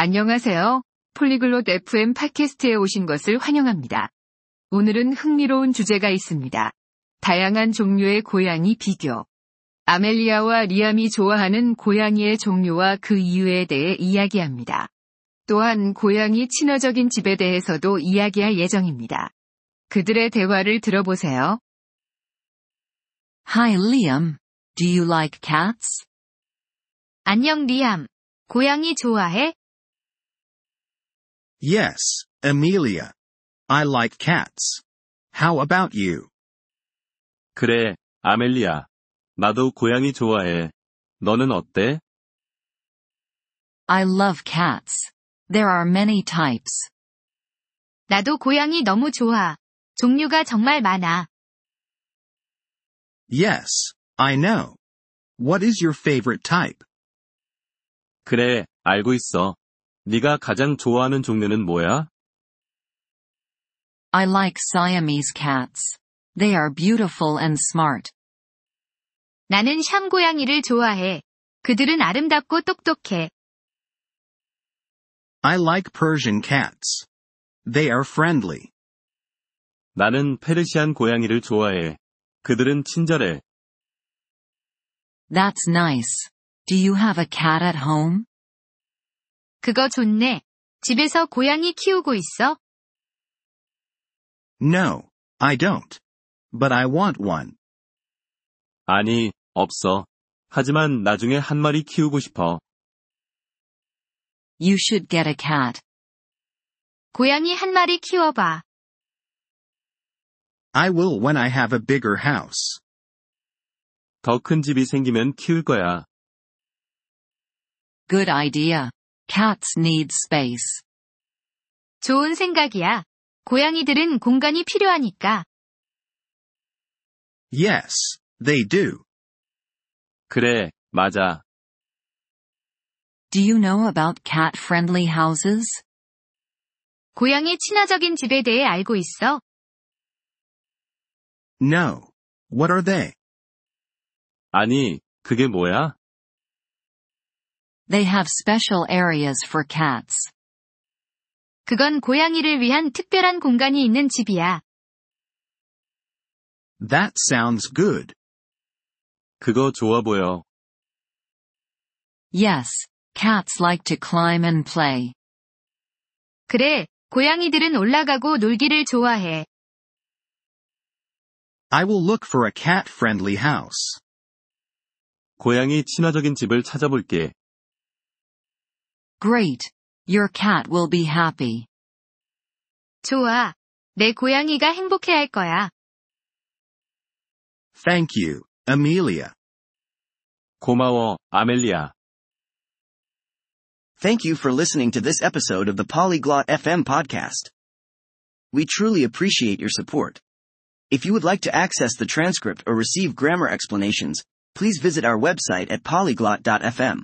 안녕하세요. 폴리글롯 FM 팟캐스트에 오신 것을 환영합니다. 오늘은 흥미로운 주제가 있습니다. 다양한 종류의 고양이 비교. 아멜리아와 리암이 좋아하는 고양이의 종류와 그 이유에 대해 이야기합니다. 또한 고양이 친화적인 집에 대해서도 이야기할 예정입니다. 그들의 대화를 들어보세요. Hi Liam, do you like cats? 안녕 리암. 고양이 좋아해? Yes, Amelia. I like cats. How about you? 그래, 아멜리아. 나도 고양이 좋아해. 너는 어때? I love cats. There are many types. 나도 고양이 너무 좋아. 종류가 정말 많아. Yes, I know. What is your favorite type? 그래, 알고 있어. 네가 가장 좋아하는 종류는 뭐야? I like Siamese cats. They are beautiful and smart. 나는 샴 고양이를 좋아해. 그들은 아름답고 똑똑해. I like Persian cats. They are friendly. 나는 페르시안 고양이를 좋아해. 그들은 친절해. That's nice. Do you have a cat at home? 그거 좋네. 집에서 고양이 키우고 있어? No, I don't. But I want one. 아니, 없어. 하지만 나중에 한 마리 키우고 싶어. You should get a cat. 고양이 한 마리 키워봐. I will when I have a bigger house. 더 큰 집이 생기면 키울 거야. Good idea. Cats need space. 좋은 생각이야. 고양이들은 공간이 필요하니까. Yes, they do. 그래, 맞아. Do you know about cat-friendly houses? 고양이 친화적인 집에 대해 알고 있어? No. What are they? 아니, 그게 뭐야? They have special areas for cats. 그건 고양이를 위한 특별한 공간이 있는 집이야. That sounds good. 그거 좋아 보여. Yes, cats like to climb and play. 그래, 고양이들은 올라가고 놀기를 좋아해. I will look for a cat-friendly house. 고양이 친화적인 집을 찾아볼게. Great. Your cat will be happy. 좋아. 내 고양이가 행복해할 거야. Thank you, Amelia. 고마워, 아멜리아. Thank you for listening to this episode of the Polyglot FM podcast. We truly appreciate your support. If you would like to access the transcript or receive grammar explanations, please visit our website at polyglot.fm.